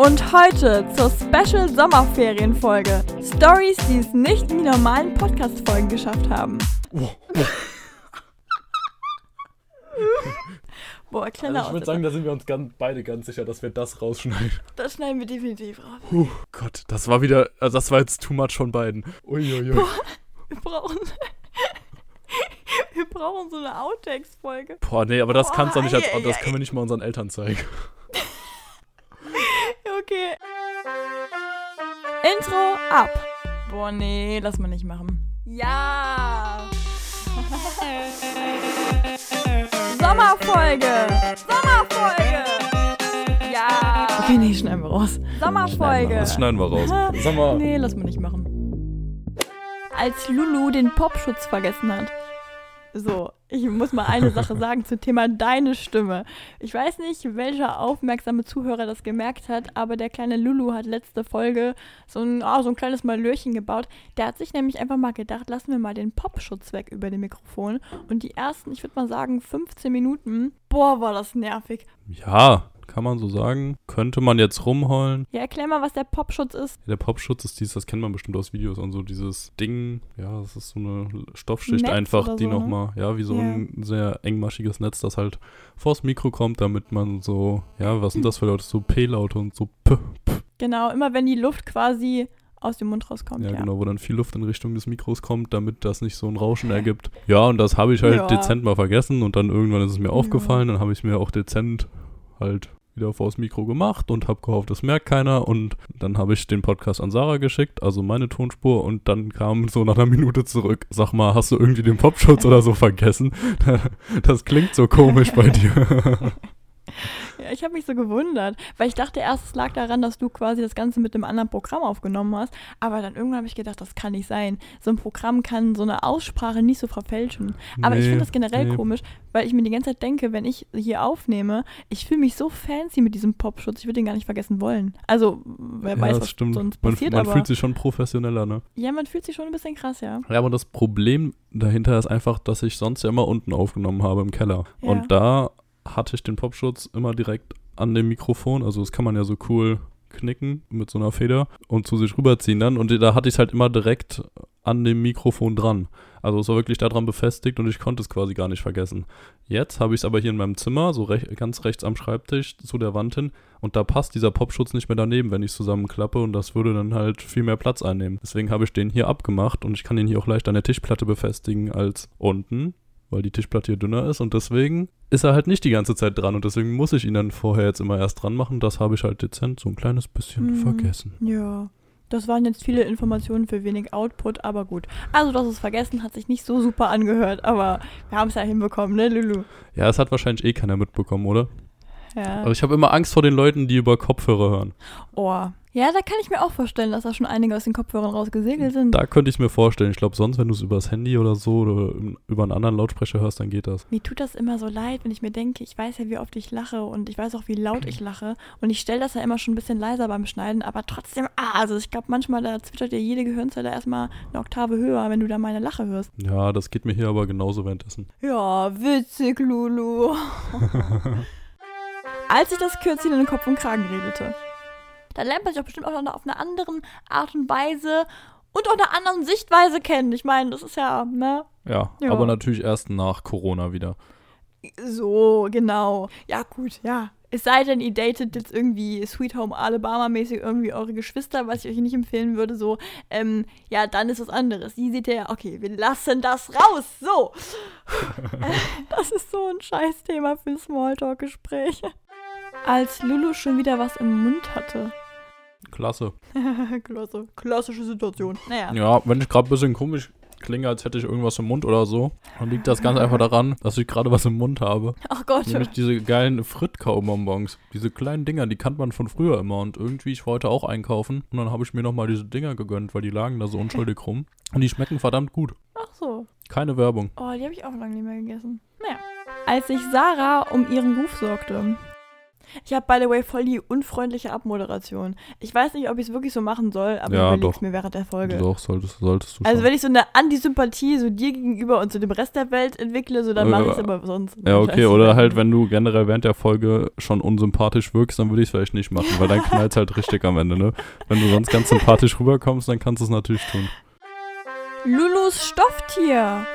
Und heute zur Special Sommerferienfolge. Stories, die es nicht in die normalen Podcast-Folgen geschafft haben. Boah, kleiner Also ich würde sagen, da sind wir uns ganz, beide ganz sicher, dass wir das rausschneiden. Das schneiden wir definitiv raus. Puh, Gott, das war wieder, also das war jetzt too much von beiden. Uiuiui. Wir brauchen. wir brauchen so eine Outtakes-Folge. Boah, nee, aber das Boah, kannst du nicht als, das können wir nicht mal unseren Eltern zeigen. Okay. Intro ab. Boah, nee, lass mal nicht machen. Ja. Sommerfolge. Sommerfolge. Ja. Okay, nee, schneiden wir raus. Sommerfolge. Das schneiden wir raus. Mal, Nee, lass mal nicht machen. Als Lulu den Popschutz vergessen hat. So, ich muss mal eine Sache sagen zum Thema deine Stimme. Ich weiß nicht, welcher aufmerksame Zuhörer das gemerkt hat, aber der kleine Lulu hat letzte Folge so ein, ah, so ein kleines Malörchen gebaut. Der hat sich nämlich einfach mal gedacht, lassen wir mal den Popschutz weg über dem Mikrofon. Und die ersten, ich würde mal sagen, 15 Minuten, boah, war das nervig. ja, kann man so sagen. Könnte man jetzt rumheulen. Ja, erklär mal, was der Popschutz ist. Der Popschutz ist dieses, das kennt man bestimmt aus Videos und so, dieses Ding, ja, das ist so eine Stoffschicht Netz einfach, die so, ne? nochmal, ja, wie so Ja. ein sehr engmaschiges Netz, das halt vors Mikro kommt, damit man so, ja, was sind das für Laute, so P-Laute und so P, Genau, immer wenn die Luft quasi aus dem Mund rauskommt. ja, Ja, genau, wo dann viel Luft in Richtung des Mikros kommt, damit das nicht so ein Rauschen ergibt. Ja, und das habe ich halt Ja. dezent mal vergessen und dann irgendwann ist es mir Ja. aufgefallen, dann habe ich mir auch dezent halt wieder vors Mikro gemacht und habe gehofft, das merkt keiner und dann habe ich den Podcast an Sarah geschickt, also meine Tonspur und dann kam so nach einer Minute zurück, sag mal, hast du irgendwie den Popschutz oder so vergessen? Das klingt so komisch bei dir. Ja, ich habe mich so gewundert, weil ich dachte erst, es lag daran, dass du quasi das Ganze mit dem anderen Programm aufgenommen hast. Aber dann irgendwann habe ich gedacht, das kann nicht sein. So ein Programm kann so eine Aussprache nicht so verfälschen. Aber ich Nee, finde das generell nee. komisch, weil ich mir die ganze Zeit denke, wenn ich hier aufnehme, ich fühle mich so fancy mit diesem Popschutz, ich würde den gar nicht vergessen wollen. Also, wer Ja, weiß, was stimmt. sonst Man, passiert, man aber fühlt sich schon professioneller, ne? ja, man fühlt sich schon ein bisschen krass, ja. Ja, aber das Problem dahinter ist einfach, dass ich sonst ja immer unten aufgenommen habe im Keller. Ja. Und da hatte ich den Popschutz immer direkt an dem Mikrofon. Also das kann man ja so cool knicken mit so einer Feder und zu sich rüberziehen dann. Und da hatte ich es halt immer direkt an dem Mikrofon dran. Also es war wirklich daran befestigt und ich konnte es quasi gar nicht vergessen. Jetzt habe ich es aber hier in meinem Zimmer, so rech ganz rechts am Schreibtisch, zu der Wand hin. Und da passt dieser Popschutz nicht mehr daneben, wenn ich es zusammenklappe. Und das würde dann halt viel mehr Platz einnehmen. Deswegen habe ich den hier abgemacht und ich kann den hier auch leicht an der Tischplatte befestigen als unten, weil die Tischplatte hier dünner ist. Und deswegen ist er halt nicht die ganze Zeit dran. Und deswegen muss ich ihn dann vorher jetzt immer erst dran machen. Das habe ich halt dezent so ein kleines bisschen Mhm. vergessen. Ja. Das waren jetzt viele Informationen für wenig Output, aber gut. Also, das ist vergessen, hat sich nicht so super angehört, aber wir haben es ja hinbekommen, ne, Lulu? Ja, es hat wahrscheinlich eh keiner mitbekommen, oder? Ja. Aber ich habe immer Angst vor den Leuten, die über Kopfhörer hören. Oh. Ja, da kann ich mir auch vorstellen, dass da schon einige aus den Kopfhörern rausgesegelt sind. Da könnte ich mir vorstellen. Ich glaube, sonst, wenn du es übers Handy oder so oder über einen anderen Lautsprecher hörst, dann geht das. Mir tut das immer so leid, wenn ich mir denke, ich weiß ja, wie oft ich lache und ich weiß auch, wie laut ich lache. Und ich stelle das ja immer schon ein bisschen leiser beim Schneiden, aber trotzdem, ah, also ich glaube, manchmal da zwitschert dir jede Gehirnzelle erstmal eine Oktave höher, wenn du da meine Lache hörst. Ja, das geht mir hier aber genauso währenddessen. Ja, witzig, Lulu. Als ich das Kürzchen in den Kopf und Kragen redete, da lernt man sich auch bestimmt auch noch auf einer anderen Art und Weise und auch einer anderen Sichtweise kennen. Ich meine, das ist ja, ne? Ja, Ja. aber natürlich erst nach Corona wieder. So, genau. Ja, gut, ja. Es sei denn, ihr datet jetzt irgendwie Sweet Home Alabama-mäßig irgendwie eure Geschwister, was ich euch nicht empfehlen würde, so, ähm, ja, dann ist was anderes. Die seht ihr ja, okay, wir lassen das raus, so. das ist so ein Scheißthema für Smalltalk-Gespräche. Als Lulu schon wieder was im Mund hatte. Klasse. Klasse, klassische Situation. Naja. Ja, wenn ich gerade ein bisschen komisch klinge, als hätte ich irgendwas im Mund oder so, dann liegt das ganz einfach daran, dass ich gerade was im Mund habe. Ach Gott. Nämlich diese geilen Fritkau-Bonbons. Diese kleinen Dinger, die kannte man von früher immer. Und irgendwie, ich wollte auch einkaufen. Und dann habe ich mir nochmal diese Dinger gegönnt, weil die lagen da so unschuldig rum. Und die schmecken verdammt gut. Ach so. Keine Werbung. Oh, die habe ich auch lange nicht mehr gegessen. Naja. Als sich Sarah um ihren Ruf sorgte. Ich habe, by the way, voll die unfreundliche Abmoderation. Ich weiß nicht, ob ich es wirklich so machen soll, aber Ja, ich überleg's mir während der Folge. Doch, solltest, solltest du Also schon. wenn ich so eine Antisympathie so dir gegenüber und zu dem Rest der Welt entwickle, so dann Äh, mache ich es aber sonst. Ja, okay, oder halt, wenn du generell während der Folge schon unsympathisch wirkst, dann würde ich es vielleicht nicht machen, weil dann knallt halt richtig am Ende, ne? Wenn du sonst ganz sympathisch rüberkommst, dann kannst du es natürlich tun. Lulus Stofftier.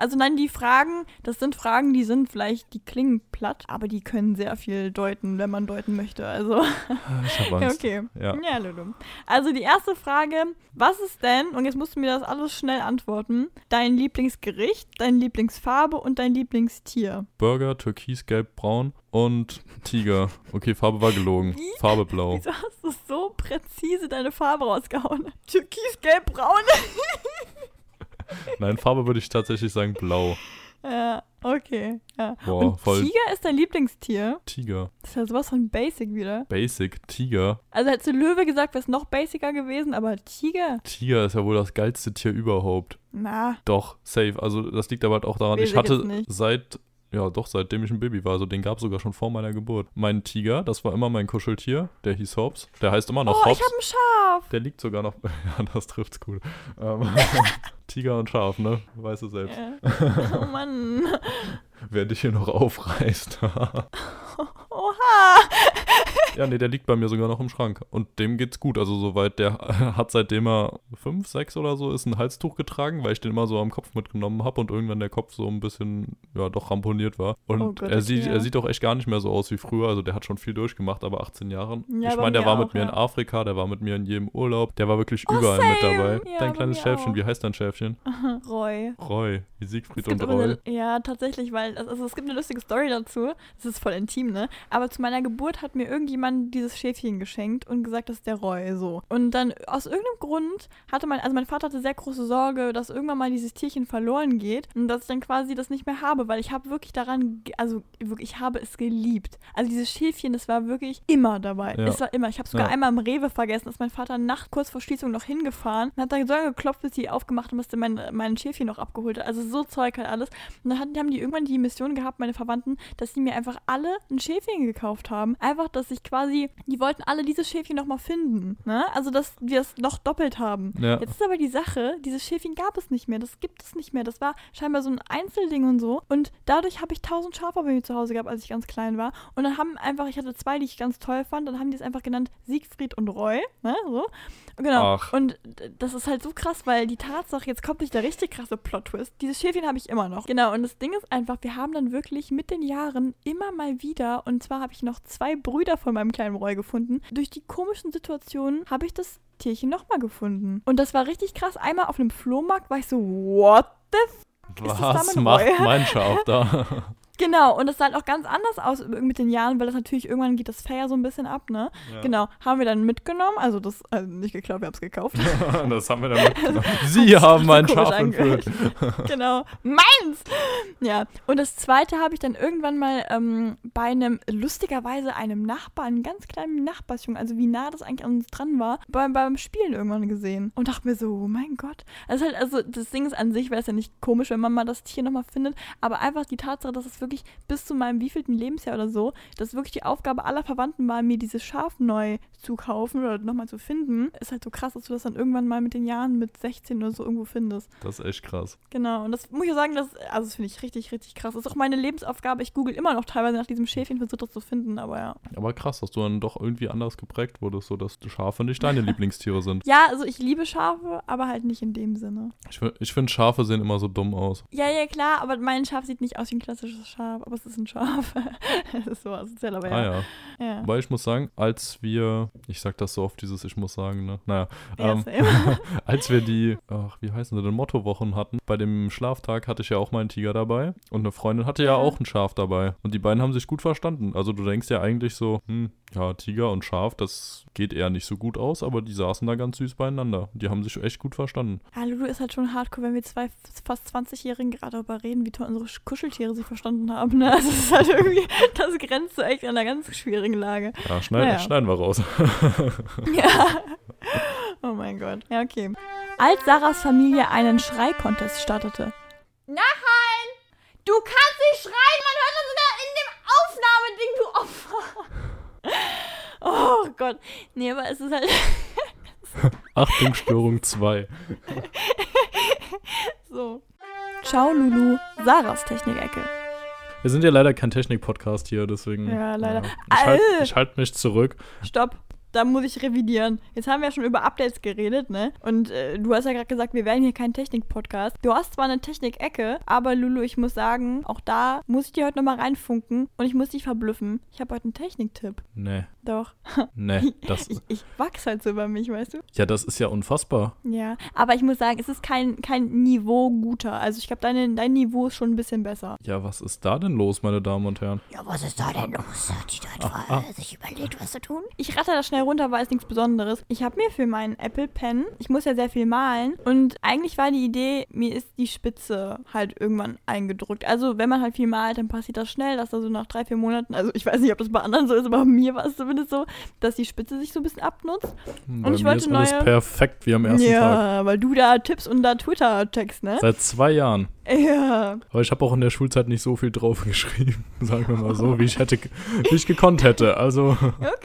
Also nein, die Fragen, das sind Fragen, die sind vielleicht, die klingen platt, aber die können sehr viel deuten, wenn man deuten möchte. Also, Ich hab Angst. okay. Ja. Ja, Lulu. Also die erste Frage, was ist denn, und jetzt musst du mir das alles schnell antworten, dein Lieblingsgericht, deine Lieblingsfarbe und dein Lieblingstier? Burger, Türkis, Gelb, Braun und Tiger. Okay, Farbe war gelogen. Wie? Farbe blau. Wieso hast du so präzise deine Farbe rausgehauen? Türkis, gelb, braun. Nein, Farbe würde ich tatsächlich sagen blau. ja, okay. Ja. Boah, und voll Tiger ist dein Lieblingstier? Tiger. Das ist ja sowas von basic wieder. Basic, Tiger. Also hättest du Löwe gesagt, wäre es noch basicer gewesen, aber Tiger? Tiger ist ja wohl das geilste Tier überhaupt. Na, Doch, safe. Also das liegt aber halt auch daran, Weiß ich ich hatte seit, ja doch, seitdem ich ein Baby war, also den gab es sogar schon vor meiner Geburt. Mein Tiger, das war immer mein Kuscheltier, der hieß Hobbs. Der heißt immer noch oh, ich Hobbs. habe ein Schaf. Der liegt sogar noch, ja, das trifft's gut. Ähm, Tiger und Schaf, ne? Weißt du selbst. Ja. Oh Mann. Wer dich hier noch aufreißt. Ja, nee, der liegt bei mir sogar noch im Schrank. Und dem geht's gut. Also soweit, der hat seitdem er fünf, sechs oder so ist, ein Halstuch getragen, weil ich den immer so am Kopf mitgenommen habe und irgendwann der Kopf so ein bisschen, ja, doch ramponiert war. Und Oh Gott, er, sieht, ja. er sieht auch echt gar nicht mehr so aus wie früher. Also der hat schon viel durchgemacht, aber 18 Jahren. Ja, ich meine, der war auch, mit mir in ja. Afrika, der war mit mir in jedem Urlaub. Der war wirklich Oh, überall mit same. dabei. Ja, dein kleines Schäfchen, auch. wie heißt dein Schäfchen? Roy. Roy, wie Siegfried und Roy. eine, ja, tatsächlich, weil also es gibt eine lustige Story dazu. Das ist voll intim, ne? Aber zu meiner Geburt hat mir irgendjemand dieses Schäfchen geschenkt und gesagt, das ist der Roy so. Und dann aus irgendeinem Grund hatte mein, also mein Vater hatte sehr große Sorge, dass irgendwann mal dieses Tierchen verloren geht und dass ich dann quasi das nicht mehr habe, weil ich habe wirklich daran, also wirklich, ich habe es geliebt. Also dieses Schäfchen, das war wirklich immer dabei. Ja. Es war immer. Ich habe sogar Ja. einmal im Rewe vergessen, ist mein Vater Nacht kurz vor Schließung noch hingefahren und hat da so lange geklopft, bis sie aufgemacht haben, der mein, mein Schäfchen noch abgeholt hat. Also so Zeug halt alles. Und dann haben die irgendwann die Mission gehabt, meine Verwandten, dass die mir einfach alle ein Schäfchen gekauft haben. Einfach, dass ich quasi, die wollten alle dieses Schäfchen nochmal finden. Ne? Also, dass wir es noch doppelt haben. Ja. Jetzt ist aber die Sache, dieses Schäfchen gab es nicht mehr. Das gibt es nicht mehr. Das war scheinbar so ein Einzelding und so. Und dadurch habe ich tausend Schafe bei mir zu Hause gehabt, als ich ganz klein war. Und dann haben einfach, ich hatte zwei, die ich ganz toll fand. Dann haben die es einfach genannt Siegfried und Roy. Ne? So. Genau. Ach. Und das ist halt so krass, weil die Tatsache, jetzt kommt nicht der richtig krasse Plot-Twist. Dieses Schäfchen habe ich immer noch. Genau. Und das Ding ist einfach, wir haben dann wirklich mit den Jahren immer mal wieder, und zwar habe ich noch zwei Brüder von meinem kleinen Roy gefunden. Durch die komischen Situationen habe ich das Tierchen nochmal gefunden. Und das war richtig krass. Einmal auf einem Flohmarkt war ich so, what the f Was macht Roy? mein Schaf da? Genau, und das sah halt auch ganz anders aus mit den Jahren, weil das natürlich irgendwann geht das ja so ein bisschen ab, ne? Ja. Genau, haben wir dann mitgenommen, also das, also nicht geklaut, wir haben es gekauft. das haben wir dann mitgenommen. Sie haben mein Schaf entführt. genau, meins! Ja, und das zweite habe ich dann irgendwann mal ähm, bei einem, lustigerweise einem Nachbarn, einem ganz kleinen Nachbarsjungen, also wie nah das eigentlich an uns dran war, beim, beim Spielen irgendwann gesehen. Und dachte mir so, oh mein Gott. Also halt, also das Ding ist an sich, wäre es ja nicht komisch, wenn man mal das Tier nochmal findet, aber einfach die Tatsache, dass es wirklich bis zu meinem wievielten Lebensjahr oder so, dass wirklich die Aufgabe aller Verwandten war, mir dieses Schaf neu zu kaufen oder nochmal zu finden, ist halt so krass, dass du das dann irgendwann mal mit den Jahren mit 16 oder so irgendwo findest. Das ist echt krass. Genau, und das muss ich ja sagen, das, also das finde ich richtig, richtig krass. Das ist auch meine Lebensaufgabe. Ich google immer noch teilweise nach diesem Schäfchen, versuche das zu finden, aber ja. Aber krass, dass du dann doch irgendwie anders geprägt wurdest, so dass Schafe nicht deine Lieblingstiere sind. Ja, also ich liebe Schafe, aber halt nicht in dem Sinne. Ich, ich finde, Schafe sehen immer so dumm aus. Ja, ja, klar, aber mein Schaf sieht nicht aus wie ein klassisches Schaf, aber es ist ein Schaf. Es ist so asozial, aber Ah ja. ja. Ja, Weil ich muss sagen, als wir, ich sag das so oft, dieses Ich muss sagen, ne? Naja, ja ähm, als wir die, ach, wie heißen sie denn, Mottowochen hatten, bei dem Schlaftag hatte ich ja auch meinen Tiger dabei und eine Freundin hatte ja Ja. auch ein Schaf dabei. Und die beiden haben sich gut verstanden. Also du denkst ja eigentlich so, hm, ja, Tiger und Schaf, das geht eher nicht so gut aus, aber die saßen da ganz süß beieinander. Die haben sich echt gut verstanden. Ja, Lulu ist halt schon hardcore, wenn wir zwei fast 20-Jährigen gerade darüber reden, wie toll unsere Sch- Kuscheltiere sich verstanden haben. Ne? Also es ist halt irgendwie, das grenzt so echt an einer ganz schwierigen Lage. Ja, schneid, Naja. schneiden wir raus. Ja. Oh mein Gott. Ja, okay. Als Sarahs Familie einen Schrei-Contest startete. Nein! Du kannst nicht schreien, man hört das in, der, in dem Aufnahmeding, du Opfer. Gott. Nee, aber es ist halt Achtung, Störung 2. so. Ciao, Lulu. Sarahs Technikecke. Wir sind ja leider kein Technik-Podcast hier, deswegen. Ja, leider. Ich halte Äh. halt mich zurück. Stopp. Da muss ich revidieren. Jetzt haben wir ja schon über Updates geredet, ne? Und äh, du hast ja gerade gesagt, wir werden hier kein Technik-Podcast. Du hast zwar eine Technik-Ecke, aber Lulu, ich muss sagen, auch da muss ich dir heute nochmal reinfunken und ich muss dich verblüffen. Ich habe heute einen Technik-Tipp. Nee, Doch. nee. Das, Ich, ich wachs halt so über mich, weißt du? ja, das ist ja unfassbar. Ja. Aber ich muss sagen, es ist kein, kein Niveau guter. Also ich glaube, deine, dein Niveau ist schon ein bisschen besser. Ja, was ist da denn los, meine Damen und Herren? Ja, was ist da denn los? Hat die da etwa äh, sich überlegt, was zu tun? Ich ratter das schnell runter, weil es nichts Besonderes. Ich habe mir für meinen Apple Pen, ich muss ja sehr viel malen und eigentlich war die Idee, mir ist die Spitze halt irgendwann eingedrückt. Also wenn man halt viel malt, dann passiert das schnell, dass da so nach drei, vier Monaten, also ich weiß nicht, ob das bei anderen so ist, aber bei mir war es zumindest so, dass die Spitze sich so ein bisschen abnutzt. Bei ich mir wollte ist alles neue- perfekt wie am ersten Tag. ja, weil du da Tipps und da Twitter-Text, ne? Seit zwei Jahren. Ja. Aber ich habe auch in der Schulzeit nicht so viel drauf geschrieben, sagen wir mal so, wie ich hätte, wie ich gekonnt hätte. Also,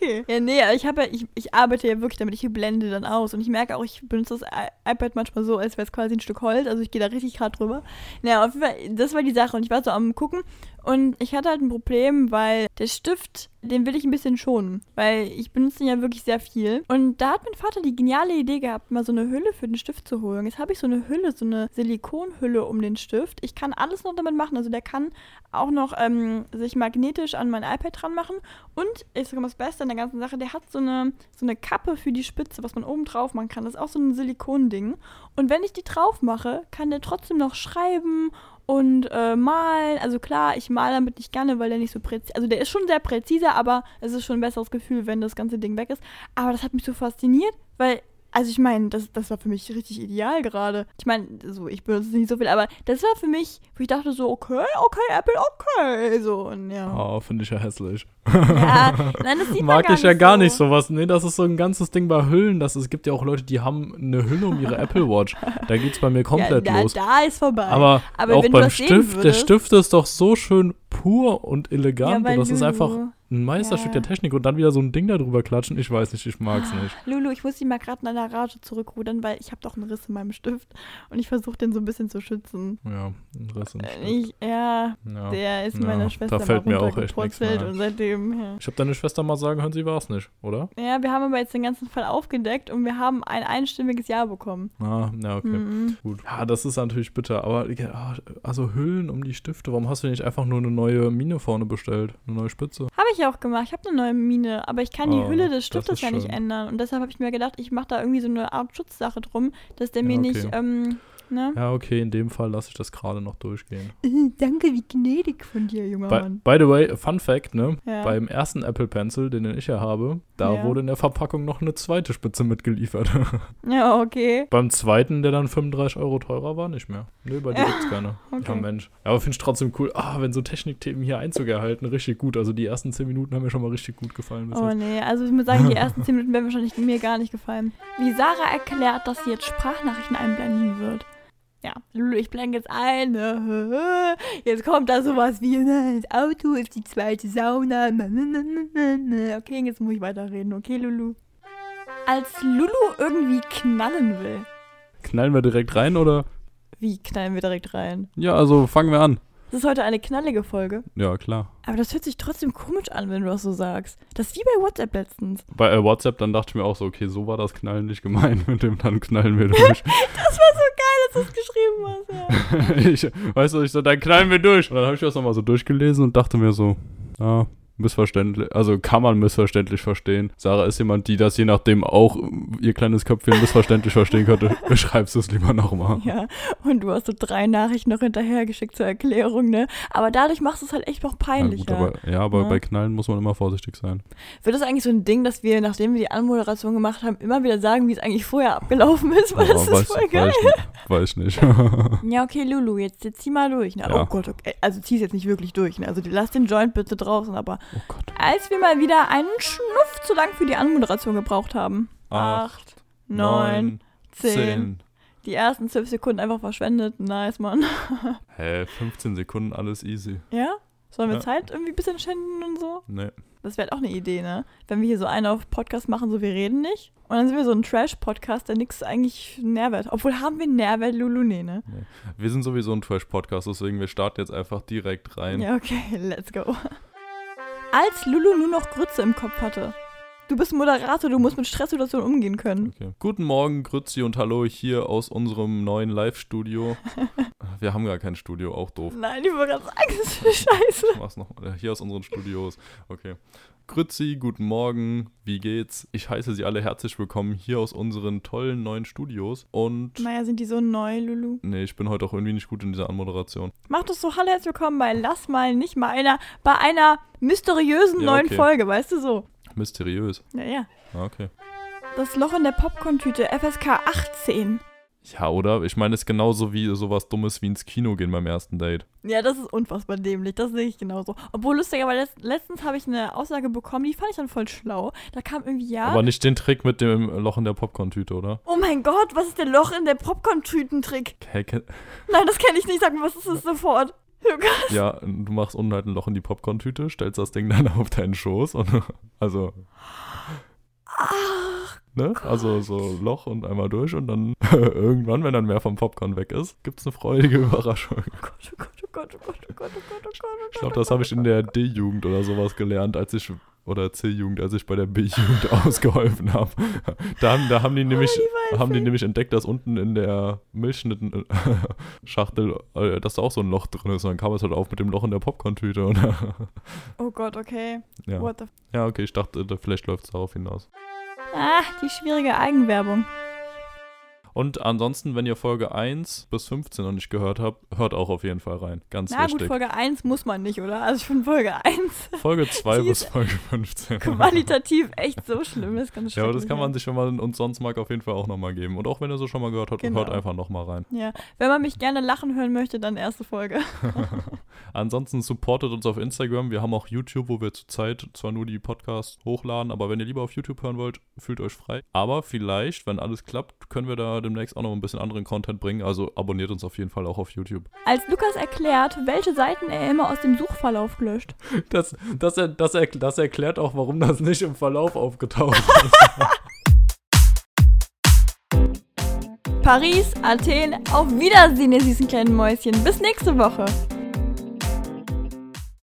Okay. Ja, nee, ich habe ja, ich, ich arbeite ja wirklich damit, ich blende dann aus. Und ich merke auch, ich benutze das iPad manchmal so, als wäre es quasi ein Stück Holz. Also ich gehe da richtig gerade drüber. Naja, auf jeden Fall, das war die Sache. Und ich war so am gucken. Und ich hatte halt ein Problem, weil der Stift, den will ich ein bisschen schonen. Weil ich benutze den ja wirklich sehr viel. Und da hat mein Vater die geniale Idee gehabt, mal so eine Hülle für den Stift zu holen. Jetzt habe ich so eine Hülle, so eine Silikonhülle um den Stift. Ich kann alles noch damit machen. Also der kann auch noch ähm, sich magnetisch an mein iPad dran machen. Und ist sogar das Beste an der ganzen Sache, der hat so eine, so eine Kappe für die Spitze, was man oben drauf machen kann. Das ist auch so ein Silikonding. Und wenn ich die drauf mache, kann der trotzdem noch schreiben und äh, malen. Also klar, ich male damit nicht gerne, weil der nicht so präzise, also der ist schon sehr präzise, aber es ist schon ein besseres Gefühl, wenn das ganze Ding weg ist. Aber das hat mich so fasziniert, weil also ich meine, das, das war für mich richtig ideal gerade. Ich meine, so, ich benutze nicht so viel, aber das war für mich, wo ich dachte so, okay, okay, Apple, okay. So, und ja. oh, finde ich ja hässlich. Ja, nein, das sieht Mag gar ich ja nicht gar so. nicht sowas. Nee, das ist so ein ganzes Ding bei Hüllen. Das, es gibt ja auch Leute, die haben eine Hülle um ihre Apple Watch. Da geht's bei mir komplett ja, da, los. da ist vorbei. Aber, Aber auch wenn du beim Stift, der Stift ist doch so schön pur und elegant. weil und das ist einfach ein Meisterstück Ja. der Technik. Und dann wieder so ein Ding da drüber klatschen. Ich weiß nicht, ich mag's nicht. Lulu, ich muss dich mal gerade in deiner Rage zurückrudern, weil ich habe doch einen Riss in meinem Stift und ich versuche den so ein bisschen zu schützen. Ja, ein Riss im Äh, Stift. Ich, ja, Ja. der ist Ja, meiner da Schwester fällt mal mir auch echt nichts mehr und seitdem, ja. Ich habe deine Schwester mal sagen hören, sie war's nicht, oder? Ja, wir haben aber jetzt den ganzen Fall aufgedeckt und wir haben ein einstimmiges Ja bekommen. Ah, ja, okay. Mhm. Gut. Ja, das ist natürlich bitter. Aber also Hüllen um die Stifte. Warum hast du nicht einfach nur eine neue Mine vorne bestellt? Eine neue Spitze? Habe ich auch gemacht. Ich habe eine neue Mine, aber ich kann die Oh, Hülle des Stiftes ja nicht ändern. Und deshalb habe ich mir gedacht, ich mache da irgendwie so eine Art Schutzsache drum, dass der mir Ja, nicht, okay. ähm, ne? Ja, okay, in dem Fall lasse ich das gerade noch durchgehen. Danke, wie gnädig von dir, junger By, Mann. by the way, Fun Fact, ne? Ja. Beim ersten Apple Pencil, den ich ja habe, da Ja. wurde in der Verpackung noch eine zweite Spitze mitgeliefert. Ja, okay. Beim zweiten, der dann 35 Euro teurer war, nicht mehr. Nee, bei dir Ja, gibt's keine. okay. Ja, Mensch. Ja, aber finde ich trotzdem cool. Ah, wenn so Technikthemen hier Einzug erhalten, richtig gut. Also die ersten 10 Minuten haben mir schon mal richtig gut gefallen. Oh jetzt. nee, also ich muss sagen, die ersten 10 Minuten werden wahrscheinlich mir gar nicht gefallen. Wie Sarah erklärt, dass sie jetzt Sprachnachrichten einblenden wird. Ja, Lulu, ich blende jetzt ein. ne, Jetzt kommt da sowas wie, ne, das Auto ist die zweite Sauna. ne. Okay, jetzt muss ich weiterreden. Okay, Lulu. Als Lulu irgendwie knallen will. Knallen wir direkt rein oder? Wie knallen wir direkt rein? Ja, also fangen wir an. Das ist heute eine knallige Folge. Ja, klar. Aber das hört sich trotzdem komisch an, wenn du das so sagst. Das ist wie bei WhatsApp letztens. Bei äh, WhatsApp, dann dachte ich mir auch so, okay, so war das Knallen nicht gemeint. Mit dem dann knallen wir durch. Das war dass du es geschrieben hast, ja. ich, weißt du, ich so, dann knallen wir durch. Und dann habe ich das nochmal so durchgelesen und dachte mir so, ja, missverständlich, also kann man missverständlich verstehen. Sarah ist jemand, die das je nachdem auch ihr kleines Köpfchen missverständlich verstehen könnte. Beschreibst du es lieber nochmal. Ja, und du hast so drei Nachrichten noch hinterhergeschickt zur Erklärung, ne? Aber dadurch machst du es halt echt noch Ja, peinlicher. gut, aber, ja, aber Ja. bei Knallen muss man immer vorsichtig sein. Wird das eigentlich so ein Ding, dass wir, nachdem wir die Anmoderation gemacht haben, immer wieder sagen, wie es eigentlich vorher abgelaufen ist? Weil das Ja, ist voll geil. Weiß, ich nicht. Ja, okay, Lulu, jetzt, jetzt zieh mal durch. Ne? Ja. Oh Gott, okay. Also zieh es jetzt nicht wirklich durch. Ne? Also lass den Joint bitte draußen. Aber oh Gott. als wir mal wieder einen Schnuff zu lang für die Anmoderation gebraucht haben. Acht, neun, zehn. zehn. Die ersten zwölf Sekunden einfach verschwendet. Nice, Mann. Hä, 15 Sekunden, alles easy. Ja? Sollen wir Ja. Zeit irgendwie ein bisschen schänden und so? Nee. Das wäre auch eine Idee, ne? Wenn wir hier so einen auf Podcast machen, so wir reden nicht. Und dann sind wir so ein Trash-Podcast, der nichts eigentlich Nährwert. Obwohl haben wir Nährwert, Lulu, nee, ne? Wir sind sowieso ein Trash-Podcast, deswegen wir starten jetzt einfach direkt rein. Ja, okay, let's go. Als Lulu nur noch Grütze im Kopf hatte. Du bist Moderator, du musst mit Stresssituationen umgehen können. Okay. Guten Morgen, Grützi und Hallo hier aus unserem neuen Live-Studio. Wir haben gar kein Studio, auch doof. Nein, ich wollte gerade sagen, das ist scheiße. Ich mach's noch. äh, Hier aus unseren Studios. Okay. Grützi, guten Morgen, wie geht's? Ich heiße Sie alle herzlich willkommen hier aus unseren tollen neuen Studios. Und Naja, sind die so neu, Lulu? nee, ich bin heute auch irgendwie nicht gut in dieser Anmoderation. Mach doch so, hallo, herzlich willkommen bei Lass mal nicht mal einer, bei einer mysteriösen Ja, neuen okay. Folge, weißt du so? Mysteriös. Naja. Ah, Okay. Das Loch in der Popcorn-Tüte, FSK 18. Ja, oder? Ich meine, es ist genauso wie sowas Dummes wie ins Kino gehen beim ersten Date. Ja, das ist unfassbar dämlich, das sehe ich genauso. Obwohl, lustigerweise, letzt- letztens habe ich eine Aussage bekommen, die fand ich dann voll schlau. Da kam irgendwie, ja, Aber nicht den Trick mit dem Loch in der Popcorn-Tüte, oder? oh mein Gott, was ist der Loch in der Popcorn-Tütentrick? Nein, das kenne ich nicht, sag mir, was ist das sofort? Lukas. ja, du machst unten halt ein Loch in die Popcorn-Tüte, stellst das Ding dann auf deinen Schoß und also, Ach, ne? Also so Loch und einmal durch und dann irgendwann, wenn dann mehr vom Popcorn weg ist, gibt's eine freudige Überraschung. Gott, oh Gott, oh Gott, oh Gott, oh Gott, oh Gott, oh Gott, oh Ich glaube, das habe ich in der D-Jugend oder sowas gelernt, als ich oder C-Jugend, als ich bei der B-Jugend ausgeholfen habe. Da haben, da haben die nämlich Oh, haben die nämlich entdeckt, dass unten in der Milchschnitten-Schachtel, äh, dass da auch so ein Loch drin ist. Und dann kam es halt auf mit dem Loch in der Popcorn-Tüte. Oh Gott, okay. ja. What the f ja, okay, ich dachte, da- vielleicht läuft es darauf hinaus. Ah, die schwierige Eigenwerbung. Und ansonsten, wenn ihr Folge 1 bis 15 noch nicht gehört habt, hört auch auf jeden Fall rein. Ganz Na gut, wichtig. Folge 1 muss man nicht, oder? Also ich finde Folge 1 Folge 2 Die bis Folge 15. qualitativ echt so schlimm. Das ist ganz Ja, aber das kann man sich, wenn man uns sonst mag, auf jeden Fall auch nochmal geben. Und auch wenn ihr so schon mal gehört habt, Genau. hört einfach nochmal rein. Ja, wenn man mich gerne lachen hören möchte, dann erste Folge. Ansonsten supportet uns auf Instagram. Wir haben auch YouTube, wo wir zurzeit zwar nur die Podcasts hochladen, aber wenn ihr lieber auf YouTube hören wollt, fühlt euch frei. Aber vielleicht, wenn alles klappt, können wir da demnächst auch noch ein bisschen anderen Content bringen. Also abonniert uns auf jeden Fall auch auf YouTube. Als Lukas erklärt, welche Seiten er immer aus dem Suchverlauf löscht. Das, das, er, das, er, das erklärt auch, warum das nicht im Verlauf aufgetaucht ist. Paris, Athen, auf Wiedersehen, ihr süßen kleinen Mäuschen. Bis nächste Woche.